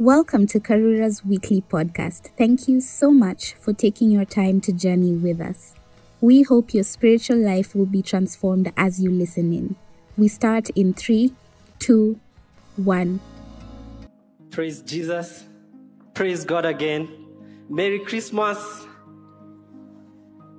Welcome to Karura's weekly podcast. Thank you so much for taking your time to journey with us. We hope your spiritual life will be transformed as you listen in. We start in three, two, one. Praise Jesus. Praise God again. Merry Christmas.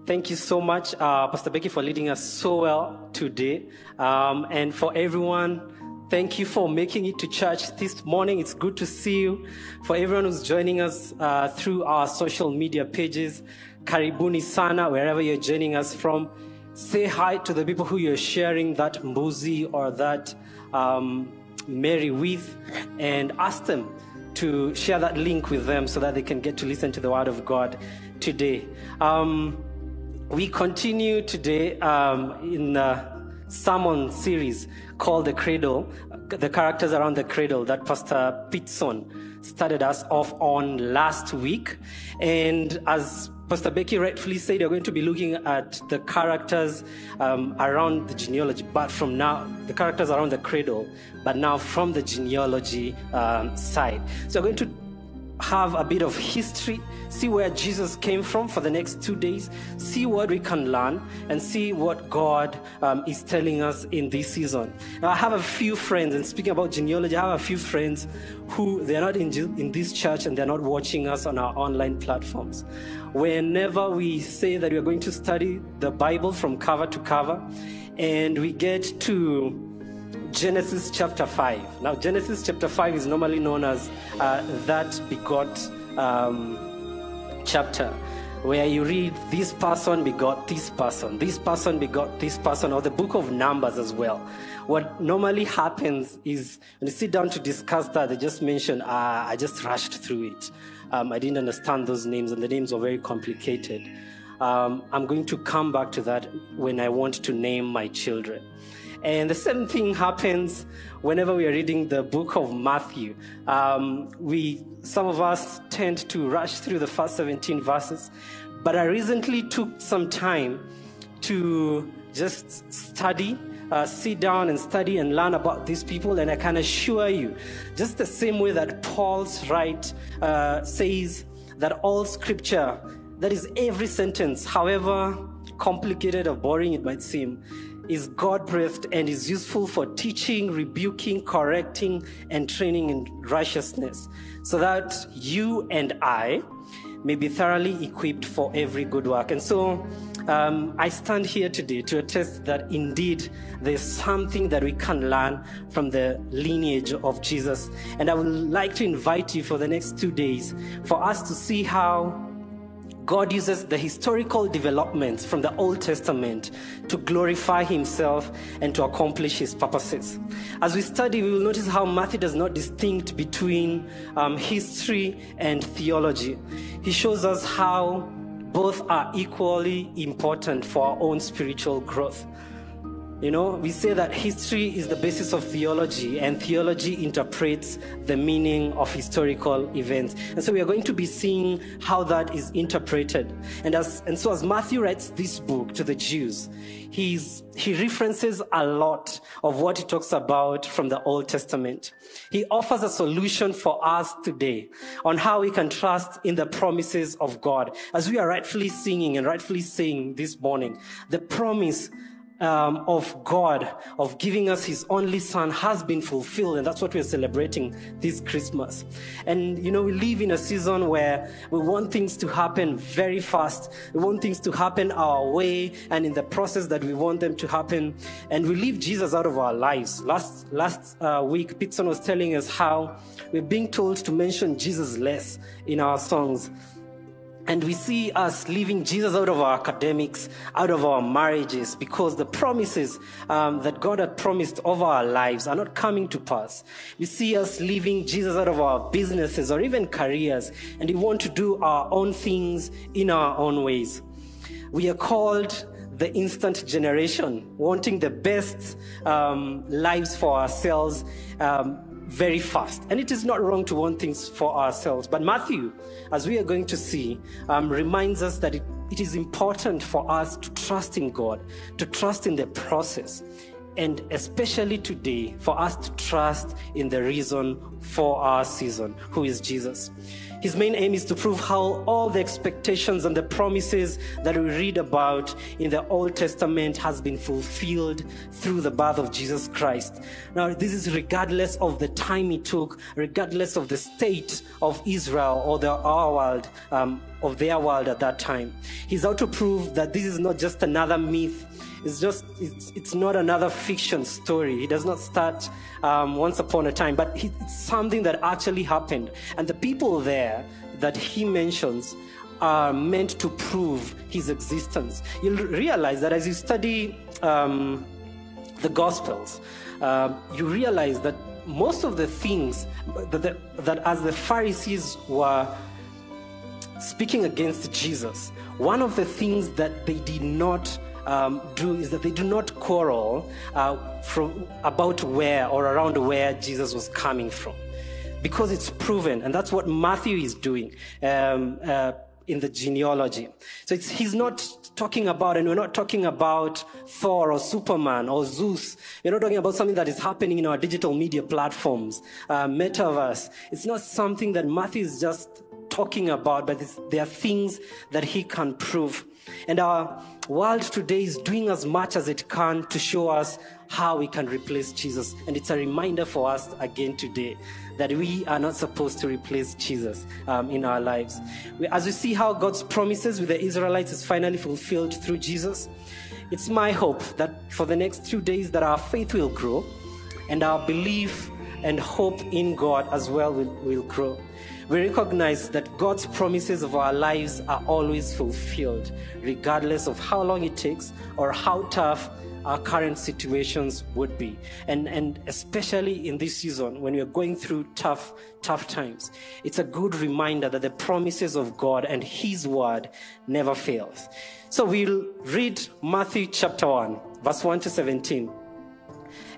Thank you so much, uh, Pastor Becky, for leading us so well today. Um, and for everyone Thank you for making it to church this morning. It's good to see you. For everyone who's joining us uh, through our social media pages, Karibuni Sana, wherever you're joining us from, say hi to the people who you're sharing that mbuzi or that um, Mary with and ask them to share that link with them so that they can get to listen to the Word of God today. Um, we continue today um, in the sermon series called The Cradle, the characters around the cradle that Pastor Pitson started us off on last week. And as Pastor Becky rightfully said, we're going to be looking at the characters um, around the genealogy, but from now, the characters around the cradle, but now from the genealogy um, side. So we're going to have a bit of history, see where Jesus came from for the next two days, see what we can learn, and see what God um, is telling us in this season. Now, I have a few friends, and speaking about genealogy, I have a few friends who they're not in, in this church and they're not watching us on our online platforms. Whenever we say that we're going to study the Bible from cover to cover, and we get to Genesis chapter 5. Now, Genesis chapter 5 is normally known as uh, that begot um, chapter, where you read this person begot this person, this person begot this person, or the book of Numbers as well. What normally happens is when you sit down to discuss that, they just mention, uh, I just rushed through it. Um, I didn't understand those names, and the names were very complicated. Um, I'm going to come back to that when I want to name my children. And the same thing happens whenever we are reading the book of Matthew. Um, we, some of us tend to rush through the first 17 verses, but I recently took some time to just study uh, sit down and study and learn about these people. And I can assure you, just the same way that Paul's right uh, says that all scripture, that is every sentence, however complicated or boring it might seem, is God breathed and is useful for teaching, rebuking, correcting, and training in righteousness, so that you and I may be thoroughly equipped for every good work. And so um, I stand here today to attest that indeed there's something that we can learn from the lineage of Jesus. And I would like to invite you for the next two days for us to see how God uses the historical developments from the Old Testament to glorify himself and to accomplish his purposes. As we study, we will notice how Matthew does not distinct between um, history and theology. He shows us how both are equally important for our own spiritual growth. You know, we say that history is the basis of theology, and theology interprets the meaning of historical events. And so we are going to be seeing how that is interpreted. And as and so as Matthew writes this book to the Jews, he's he references a lot of what he talks about from the Old Testament. He offers a solution for us today on how we can trust in the promises of God. As we are rightfully singing and rightfully saying this morning, the promise um, of God, of giving us His only Son, has been fulfilled. And that's what we're celebrating this Christmas. And, you know, we live in a season where we want things to happen very fast. We want things to happen our way and in the process that we want them to happen. And we leave Jesus out of our lives. Last, last uh, week, Pitson was telling us how we're being told to mention Jesus less in our songs. And we see us leaving Jesus out of our academics, out of our marriages, because the promises um, that God had promised over our lives are not coming to pass. We see us leaving Jesus out of our businesses or even careers, and we want to do our own things in our own ways. We are called the instant generation, wanting the best um, lives for ourselves. Um, very fast. And it is not wrong to want things for ourselves. But Matthew, as we are going to see, um, reminds us that it, it is important for us to trust in God, to trust in the process. and especially today, for us to trust in the reason for our season, who is Jesus. His main aim is to prove how all the expectations and the promises that we read about in the Old Testament has been fulfilled through the birth of Jesus Christ. Now, this is regardless of the time it took, regardless of the state of Israel or the, our world, um, of their world at that time. He's out to prove that this is not just another myth it's just it's, it's not another fiction story. He does not start um, once upon a time but it's something that actually happened. And the people there that he mentions are meant to prove his existence. You'll realize that as you study um, the gospels uh, you realize that most of the things that, the, that as the pharisees were speaking against jesus one of the things that they did not um, do is that they do not quarrel uh, from, about where or around where Jesus was coming from. Because it's proven, and that's what Matthew is doing um, uh, in the genealogy. So he's not talking about, and we're not talking about Thor or Superman or Zeus. We're not talking about something that is happening in our digital media platforms, uh, metaverse. It's not something that Matthew is just talking about, but there are things that he can prove. And our world today is doing as much as it can to show us how we can replace Jesus. And it's a reminder for us again today that we are not supposed to replace Jesus um, in our lives. We, as we see how God's promises with the Israelites is finally fulfilled through Jesus, it's my hope that for the next two days that our faith will grow and our belief and hope in God as well will, will grow we recognize that God's promises of our lives are always fulfilled, regardless of how long it takes or how tough our current situations would be. And, and especially in this season, when we're going through tough, tough times, it's a good reminder that the promises of God and His word never fails. So we'll read Matthew chapter 1, verse 1 to 17.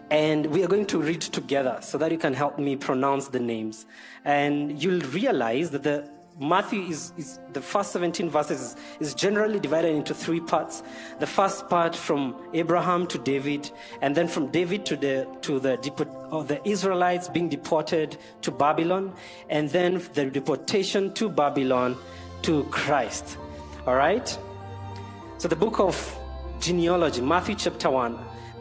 And we are going to read together so that you can help me pronounce the names. And you'll realize that the Matthew is, is, the first 17 verses is, generally divided into three parts. The first part from Abraham to David, and then from David to the to the or uh, the Israelites being deported to Babylon, and then the deportation to Babylon to Christ. All right. So the book of genealogy, Matthew chapter one,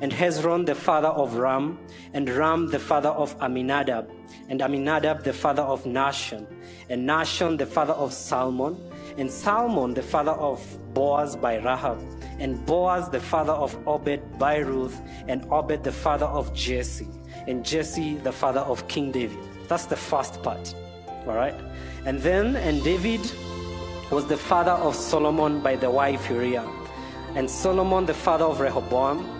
and Hezron the father of Ram, and Ram the father of Amminadab, and Amminadab the father of Nahshon, and Nahshon the father of Salmon, and Salmon the father of Boaz by Rahab, and Boaz the father of Obed by Ruth, and Obed the father of Jesse, and Jesse the father of King David. That's the first part. All right? And then, and David was the father of Solomon by the wife Uriah, and Solomon the father of Rehoboam,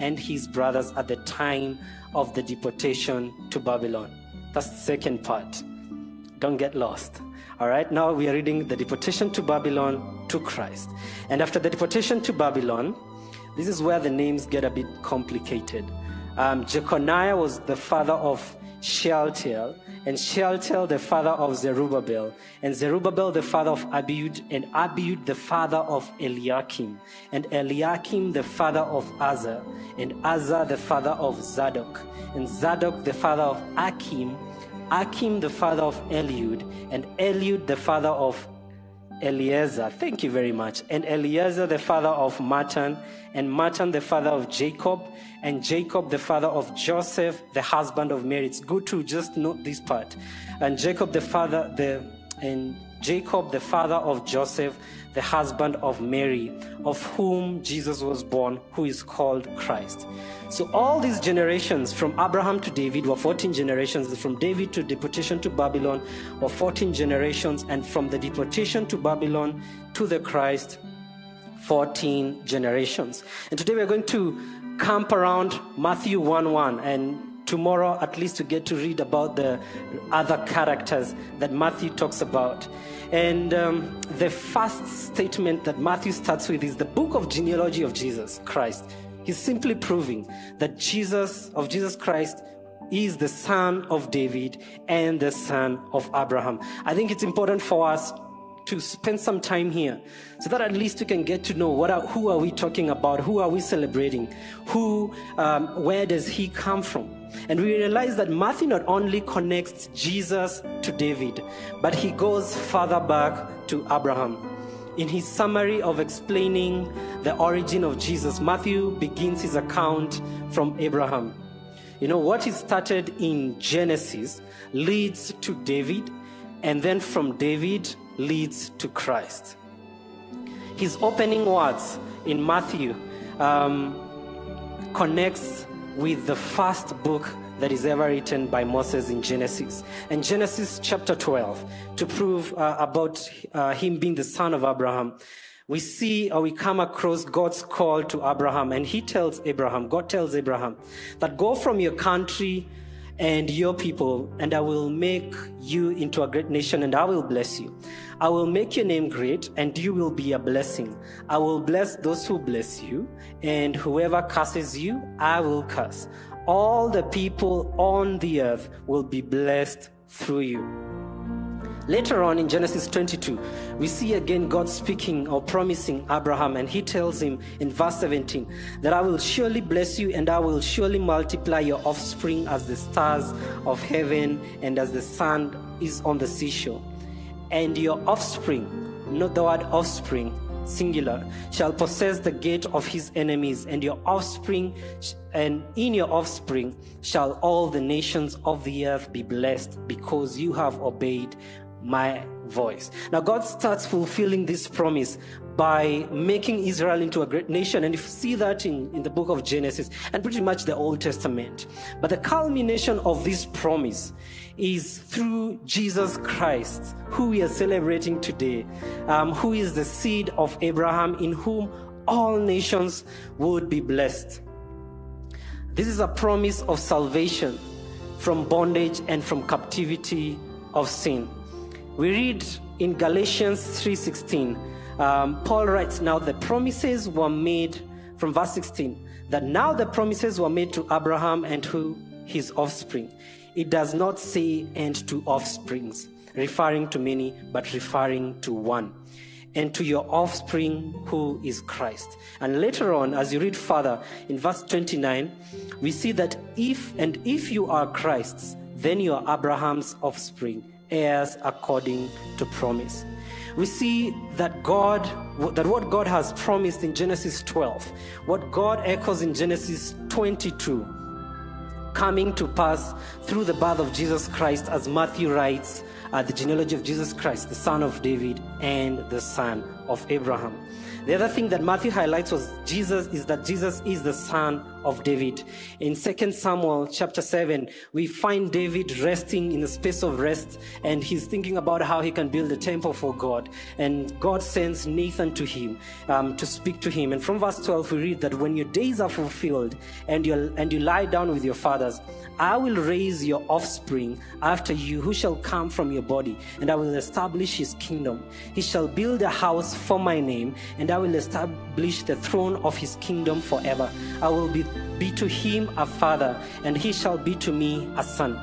and his brothers at the time of the deportation to Babylon. That's the second part. Don't get lost. All right, now we are reading the deportation to Babylon to Christ. And after the deportation to Babylon, this is where the names get a bit complicated. Um, Jeconiah was the father of Shealtiel, and Shealtiel the father of Zerubbabel, and Zerubbabel the father of Abiud, and Abiud the father of Eliakim, and Eliakim the father of Azor, and Azor the father of Zadok, and Zadok the father of Achim, Achim the father of Eliud, and Eliud the father of Eliezer. Thank you very much. And Eliezer the father of Matthan, and Matthan the father of Jacob, and Jacob the father of Joseph, the husband of Mary. It's good to just note this part. And Jacob the father, the and Jacob, the father of Joseph, the husband of Mary, of whom Jesus was born, who is called Christ. So all these generations from Abraham to David were 14 generations. From David to deportation to Babylon were 14 generations. And from the deportation to Babylon to the Christ, 14 generations. And today we're going to camp around Matthew 1 1 and tomorrow at least to get to read about the other characters that Matthew talks about. And um, the first statement that Matthew starts with is the book of genealogy of Jesus Christ. He's simply proving that Jesus, of Jesus Christ, is the son of David and the son of Abraham. I think it's important for us to spend some time here so that at least we can get to know what are, who are we talking about who are we celebrating who um, where does he come from and we realize that Matthew not only connects Jesus to David, but he goes further back to Abraham. In his summary of explaining the origin of Jesus, Matthew begins his account from Abraham. You know, what he started in Genesis leads to David, and then from David leads to Christ. His opening words in Matthew um, connects with the first book that is ever written by Moses in Genesis. And Genesis chapter 12, to prove uh, about uh, him being the son of Abraham, we see or we come across God's call to Abraham. And he tells Abraham, God tells Abraham, that go from your country and your people, and I will make you into a great nation, and I will bless you. I will make your name great, and you will be a blessing. I will bless those who bless you, and whoever curses you, I will curse. All the people on the earth will be blessed through you. Later on in Genesis 22, we see again God speaking or promising Abraham, and he tells him in verse 17 that I will surely bless you and I will surely multiply your offspring as the stars of heaven and as the sand is on the seashore. And your offspring, not the word offspring, singular, shall possess the gate of his enemies, and your offspring, and in your offspring shall all the nations of the earth be blessed, because you have obeyed my voice. Now, God starts fulfilling this promise by making Israel into a great nation. And you see that in, in the book of Genesis and pretty much the Old Testament. But the culmination of this promise is through Jesus Christ, who we are celebrating today, um, who is the seed of Abraham, in whom all nations would be blessed. This is a promise of salvation from bondage and from captivity of sin. We read in Galatians 3:16, um, Paul writes, "Now the promises were made from verse 16 that now the promises were made to Abraham and to his offspring. It does not say and to offsprings, referring to many, but referring to one." and to your offspring who is Christ. And later on, as you read further in verse 29, we see that if and if you are Christ's, then you are Abraham's offspring heirs according to promise. We see that God, that what God has promised in Genesis 12, what God echoes in Genesis 22, coming to pass through the birth of Jesus Christ, as Matthew writes, uh, the genealogy of Jesus Christ, the son of David and the son of Abraham. The other thing that Matthew highlights was Jesus is that Jesus is the son of David. In 2 Samuel chapter 7, we find David resting in a space of rest and he's thinking about how he can build a temple for God. And God sends Nathan to him um, to speak to him. And from verse 12, we read that when your days are fulfilled and, you and you lie down with your fathers, I will raise your offspring after you, who shall come from your body, and I will establish his kingdom. He shall build a house for my name, and I will establish the throne of his kingdom forever. I will be be to him a father, and he shall be to me a son.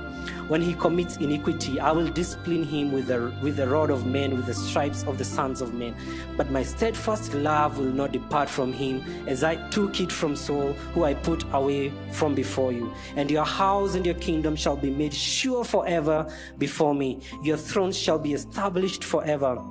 When he commits iniquity, I will discipline him with the, with the rod of men, with the stripes of the sons of men. But my steadfast love will not depart from him, as I took it from Saul, who I put away from before you. And your house and your kingdom shall be made sure forever before me. Your throne shall be established forever.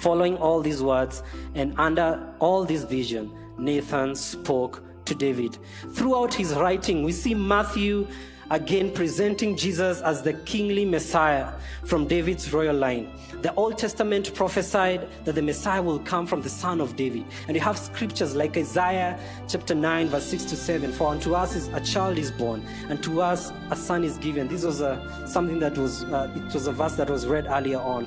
Following all these words and under all this vision, Nathan spoke to David. Throughout his writing, we see Matthew again presenting Jesus as the kingly Messiah from David's royal line. The Old Testament prophesied that the Messiah will come from the son of David. And you have scriptures like Isaiah chapter 9, verse 6 to 7. For unto us is a child is born, and to us a son is given. This was a, something that was, uh, it was a verse that was read earlier on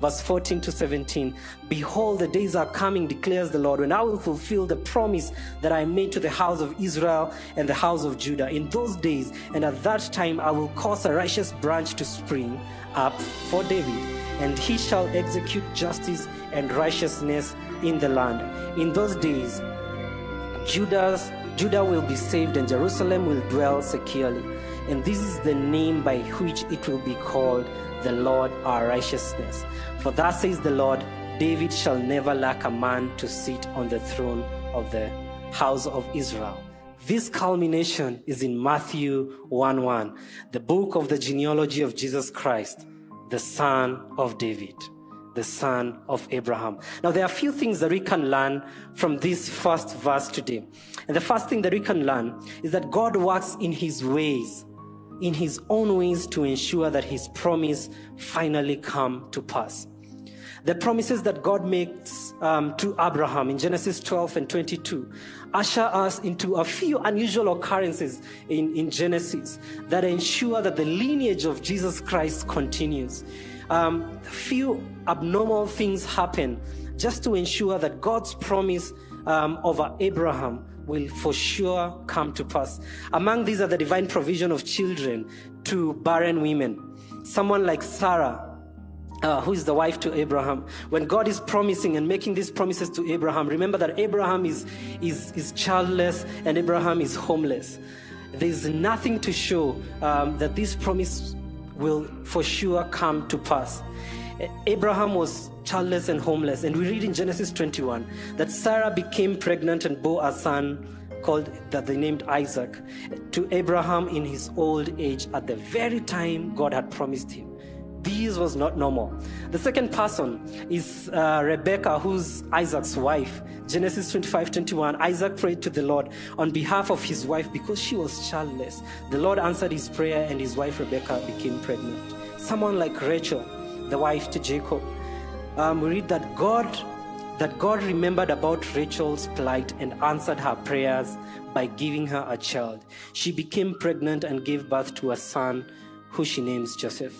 verse 14 to 17 Behold, the days are coming, declares the Lord, when I will fulfill the promise that I made to the house of Israel and the house of Judah. In those days and at that time, I will cause a righteous branch to spring up for David, and he shall execute justice and righteousness in the land. In those days, Judah's, Judah will be saved, and Jerusalem will dwell securely. And this is the name by which it will be called the Lord our righteousness. For thus says the Lord, David shall never lack a man to sit on the throne of the house of Israel. This culmination is in Matthew 1 1, the book of the genealogy of Jesus Christ, the son of David, the son of Abraham. Now, there are a few things that we can learn from this first verse today. And the first thing that we can learn is that God works in his ways in his own ways to ensure that his promise finally come to pass. The promises that God makes um, to Abraham in Genesis 12 and 22 usher us into a few unusual occurrences in, in Genesis that ensure that the lineage of Jesus Christ continues. Um, few abnormal things happen just to ensure that God's promise um, over Abraham will for sure come to pass. Among these are the divine provision of children to barren women. Someone like Sarah, uh, who is the wife to Abraham, when God is promising and making these promises to Abraham, remember that Abraham is, is, is childless and Abraham is homeless. There's nothing to show um, that this promise will for sure come to pass. Abraham was childless and homeless. And we read in Genesis 21 that Sarah became pregnant and bore a son called that they named Isaac to Abraham in his old age at the very time God had promised him. This was not normal. The second person is uh, Rebecca, who's Isaac's wife. Genesis 25 21. Isaac prayed to the Lord on behalf of his wife because she was childless. The Lord answered his prayer, and his wife Rebecca became pregnant. Someone like Rachel, the wife to Jacob, um, we read that God that God remembered about Rachel's plight and answered her prayers by giving her a child. She became pregnant and gave birth to a son who she names Joseph.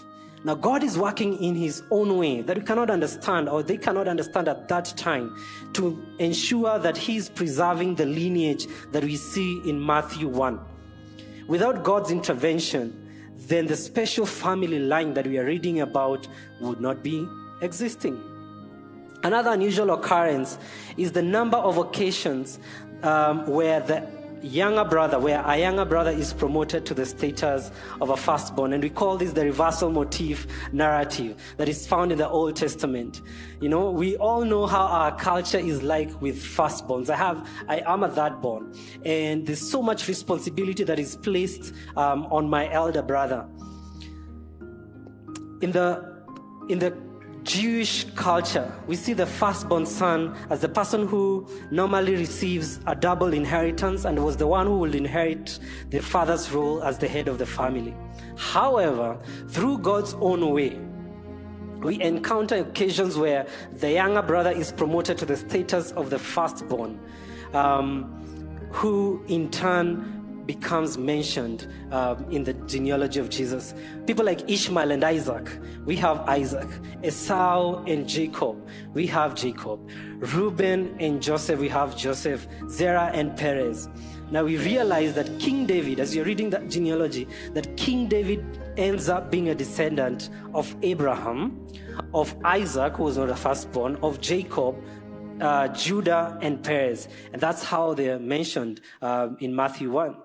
Now, God is working in His own way that we cannot understand or they cannot understand at that time to ensure that He is preserving the lineage that we see in Matthew 1. Without God's intervention, then the special family line that we are reading about would not be existing. Another unusual occurrence is the number of occasions um, where the younger brother, where a younger brother is promoted to the status of a firstborn. And we call this the reversal motif narrative that is found in the Old Testament. You know, we all know how our culture is like with firstborns. I have, I am a thirdborn, and there's so much responsibility that is placed um, on my elder brother. In the, in the Jewish culture, we see the firstborn son as the person who normally receives a double inheritance and was the one who will inherit the father's role as the head of the family. However, through God's own way, we encounter occasions where the younger brother is promoted to the status of the firstborn, um, who in turn becomes mentioned um, in the genealogy of Jesus. People like Ishmael and Isaac, we have Isaac. Esau and Jacob, we have Jacob. Reuben and Joseph, we have Joseph. Zerah and Perez. Now we realize that King David, as you're reading that genealogy, that King David ends up being a descendant of Abraham, of Isaac, who was not a firstborn, of Jacob, uh, Judah, and Perez. And that's how they're mentioned um, in Matthew 1.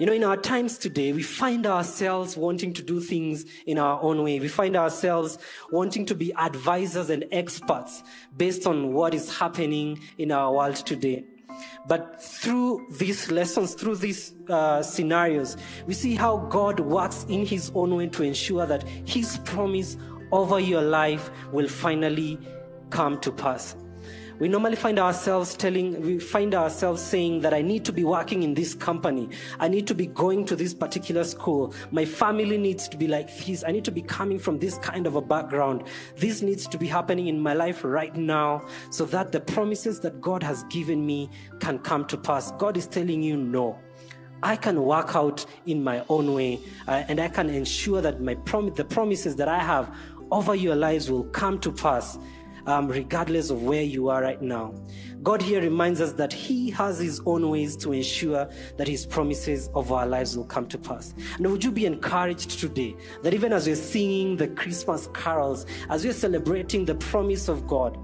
You know, in our times today, we find ourselves wanting to do things in our own way. We find ourselves wanting to be advisors and experts based on what is happening in our world today. But through these lessons, through these uh, scenarios, we see how God works in His own way to ensure that His promise over your life will finally come to pass we normally find ourselves telling, we find ourselves saying that I need to be working in this company. I need to be going to this particular school. My family needs to be like this. I need to be coming from this kind of a background. This needs to be happening in my life right now so that the promises that God has given me can come to pass. God is telling you no. I can work out in my own way, uh, and I can ensure that my prom- the promises that I have over your lives will come to pass um, regardless of where you are right now. God here reminds us that He has His own ways to ensure that His promises of our lives will come to pass. And would you be encouraged today that even as we're singing the Christmas carols, as we're celebrating the promise of God,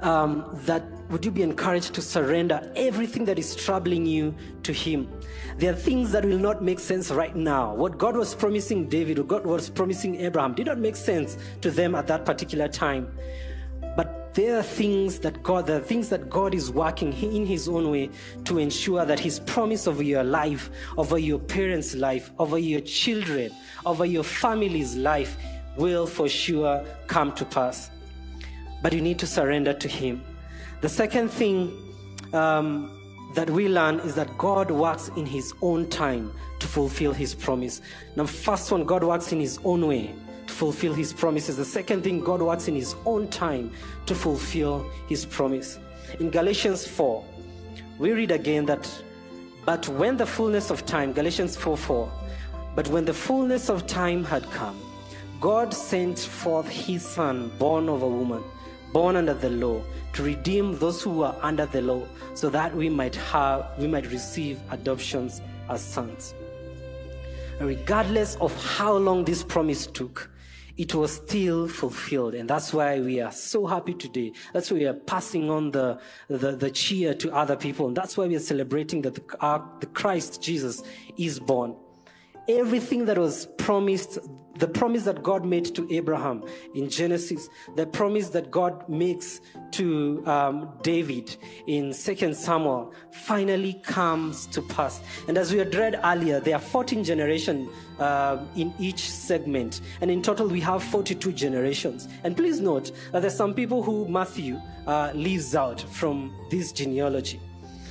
um, that would you be encouraged to surrender everything that is troubling you to Him? There are things that will not make sense right now. What God was promising David, or God was promising Abraham, did not make sense to them at that particular time. But there are things that God, there are things that God is working in His own way to ensure that His promise over your life, over your parents' life, over your children, over your family's life will for sure come to pass. But you need to surrender to Him. The second thing um, that we learn is that God works in His own time to fulfill His promise. Now, first one, God works in His own way to fulfill His promises. The second thing, God works in His own time to fulfill His promise. In Galatians 4, we read again that, but when the fullness of time, Galatians 4 4, but when the fullness of time had come, God sent forth His Son, born of a woman born under the law, to redeem those who were under the law, so that we might have we might receive adoptions as sons. And regardless of how long this promise took, it was still fulfilled. And that's why we are so happy today. That's why we are passing on the, the, the cheer to other people. And that's why we are celebrating that the, our, the Christ Jesus is born everything that was promised, the promise that God made to Abraham in Genesis, the promise that God makes to um, David in Second Samuel, finally comes to pass. And as we had read earlier, there are 14 generations uh, in each segment, and in total we have 42 generations. And please note that there's some people who Matthew uh, leaves out from this genealogy.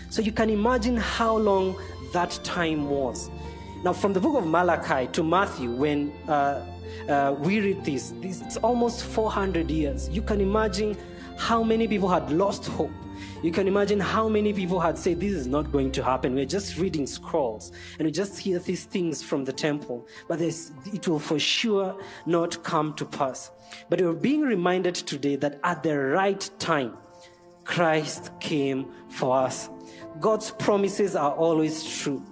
So you can imagine how long that time was. Now, from the book of Malachi to Matthew, when uh, uh, we read this, this, it's almost 400 years. You can imagine how many people had lost hope. You can imagine how many people had said, This is not going to happen. We're just reading scrolls and we just hear these things from the temple, but it will for sure not come to pass. But we're being reminded today that at the right time, Christ came for us. God's promises are always true.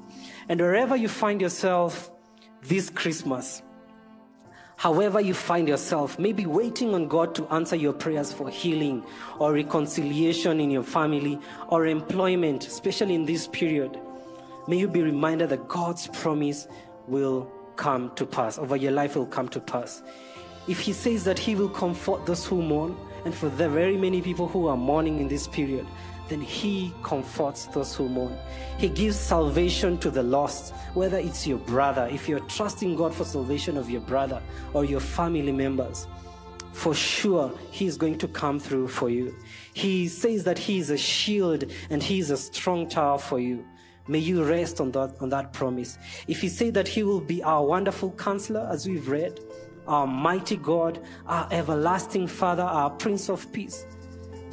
And wherever you find yourself this Christmas, however you find yourself, maybe waiting on God to answer your prayers for healing or reconciliation in your family or employment, especially in this period, may you be reminded that God's promise will come to pass, over your life will come to pass. If He says that He will comfort those who mourn, and for the very many people who are mourning in this period, then He comforts those who mourn. He gives salvation to the lost, whether it's your brother, if you're trusting God for salvation of your brother or your family members. For sure, He is going to come through for you. He says that He is a shield and He is a strong tower for you. May you rest on that, on that promise. If He said that He will be our wonderful counselor, as we've read, our mighty God, our everlasting Father, our Prince of Peace,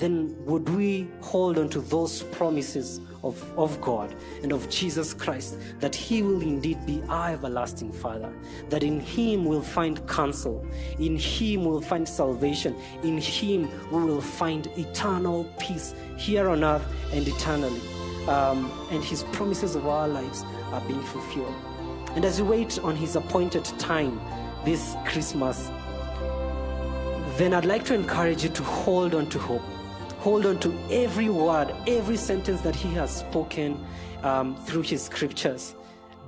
then would we hold on to those promises of, of God and of Jesus Christ that He will indeed be our everlasting Father, that in Him we'll find counsel, in Him we'll find salvation, in Him we will find eternal peace here on earth and eternally. Um, and His promises of our lives are being fulfilled. And as we wait on His appointed time this Christmas, then I'd like to encourage you to hold on to hope hold on to every word, every sentence that He has spoken um, through His scriptures.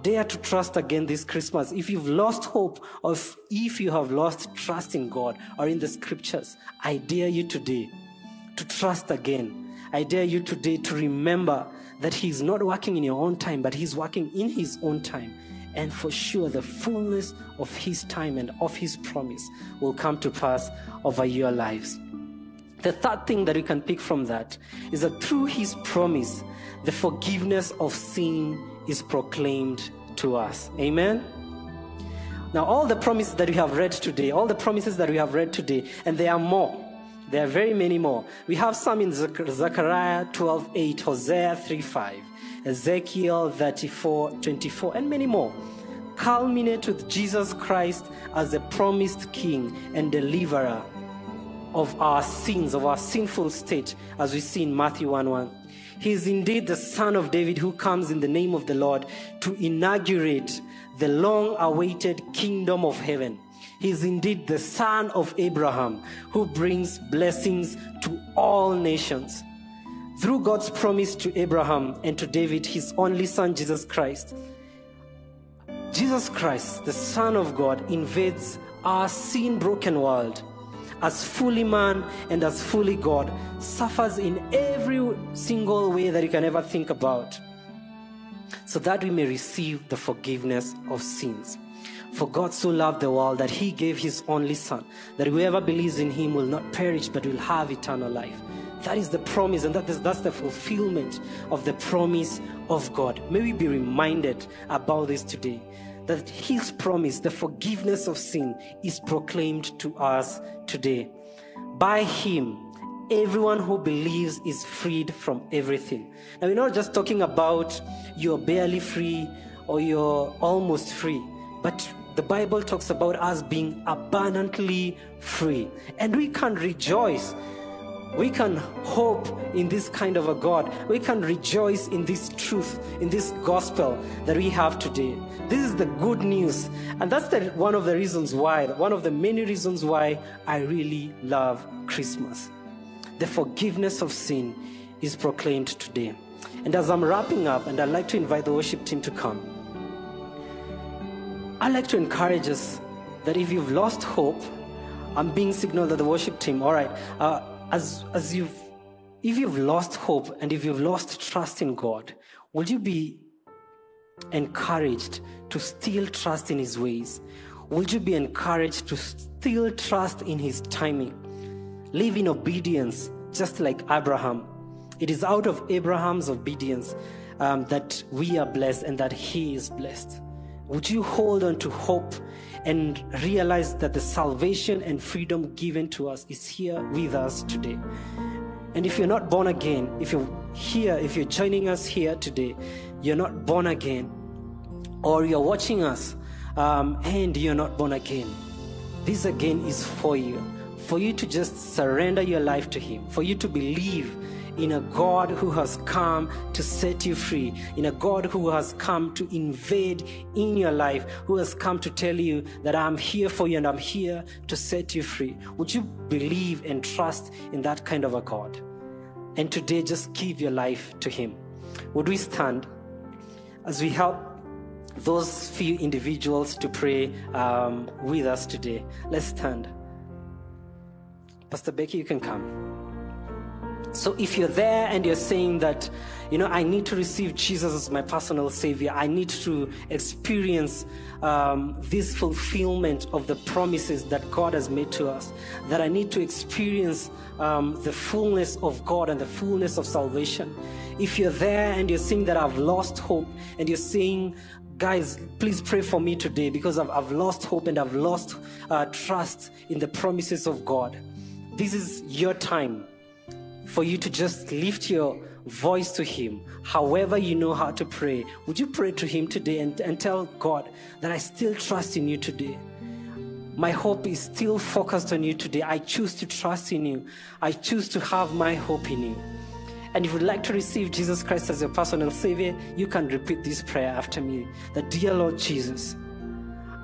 Dare to trust again this Christmas. If you've lost hope, or if, if you have lost trust in God or in the scriptures, I dare you today to trust again. I dare you today to remember that He's not working in your own time, but He's working in His own time. And for sure, the fullness of His time and of His promise will come to pass over your lives. The third thing that we can pick from that is that through His promise, the forgiveness of sin is proclaimed to us. Amen. Now, all the promises that we have read today, all the promises that we have read today, and there are more. There are very many more. We have some in Zechariah 12 8, Hosea 3 5, Ezekiel 34 24, and many more. Culminate with Jesus Christ as the promised King and deliverer of our sins, of our sinful state, as we see in Matthew 1 1. He is indeed the Son of David who comes in the name of the Lord to inaugurate the long awaited kingdom of heaven. He is indeed the Son of Abraham who brings blessings to all nations. Through God's promise to Abraham and to David, his only son, Jesus Christ, Jesus Christ, the Son of God, invades our sin broken world as fully man and as fully God, suffers in every single way that you can ever think about, so that we may receive the forgiveness of sins. For God so loved the world that he gave his only Son, that whoever believes in him will not perish but will have eternal life. That is the promise, and that is, that's the fulfillment of the promise of God. May we be reminded about this today that his promise, the forgiveness of sin, is proclaimed to us today. By him, everyone who believes is freed from everything. Now, we're not just talking about you're barely free or you're almost free, but the Bible talks about us being abundantly free. And we can rejoice we can hope in this kind of a God. We can rejoice in this truth, in this gospel that we have today. This is the good news. And that's the, one of the reasons why, one of the many reasons why I really love Christmas. The forgiveness of sin is proclaimed today. And as I'm wrapping up, and I'd like to invite the worship team to come, I'd like to encourage us that if you've lost hope, I'm being signaled that the worship team, all right, uh, as, as you've, if you've lost hope and if you've lost trust in God, would you be encouraged to still trust in His ways? Would you be encouraged to still trust in His timing? Live in obedience, just like Abraham. It is out of Abraham's obedience um, that we are blessed and that he is blessed. Would you hold on to hope and realize that the salvation and freedom given to us is here with us today. And if you're not born again, if you're here, if you're joining us here today, you're not born again, or you're watching us um, and you're not born again, this again is for you. For you to just surrender your life to Him, for you to believe in a God who has come to set you free, in a God who has come to invade in your life, who has come to tell you that I'm here for you and I'm here to set you free. Would you believe and trust in that kind of a God? And today, just give your life to Him. Would we stand as we help those few individuals to pray um, with us today? Let's stand. Pastor Becky, you can come. So if you're there and you're saying that, you know, I need to receive Jesus as my personal Savior, I need to experience um, this fulfillment of the promises that God has made to us, that I need to experience um, the fullness of God and the fullness of salvation. If you're there and you're saying that I've lost hope and you're saying, guys, please pray for me today because I've, I've lost hope and I've lost uh, trust in the promises of God. This is your time for you to just lift your voice to Him, however you know how to pray. Would you pray to Him today and, and tell God that I still trust in you today? My hope is still focused on you today. I choose to trust in you. I choose to have my hope in you. And if you'd like to receive Jesus Christ as your personal Savior, you can repeat this prayer after me. The dear Lord Jesus,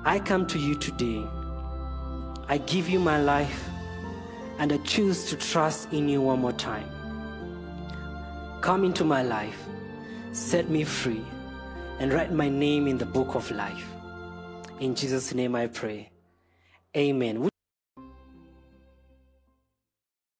I come to you today. I give you my life and I choose to trust in you one more time. Come into my life, set me free, and write my name in the book of life. In Jesus' name I pray. Amen.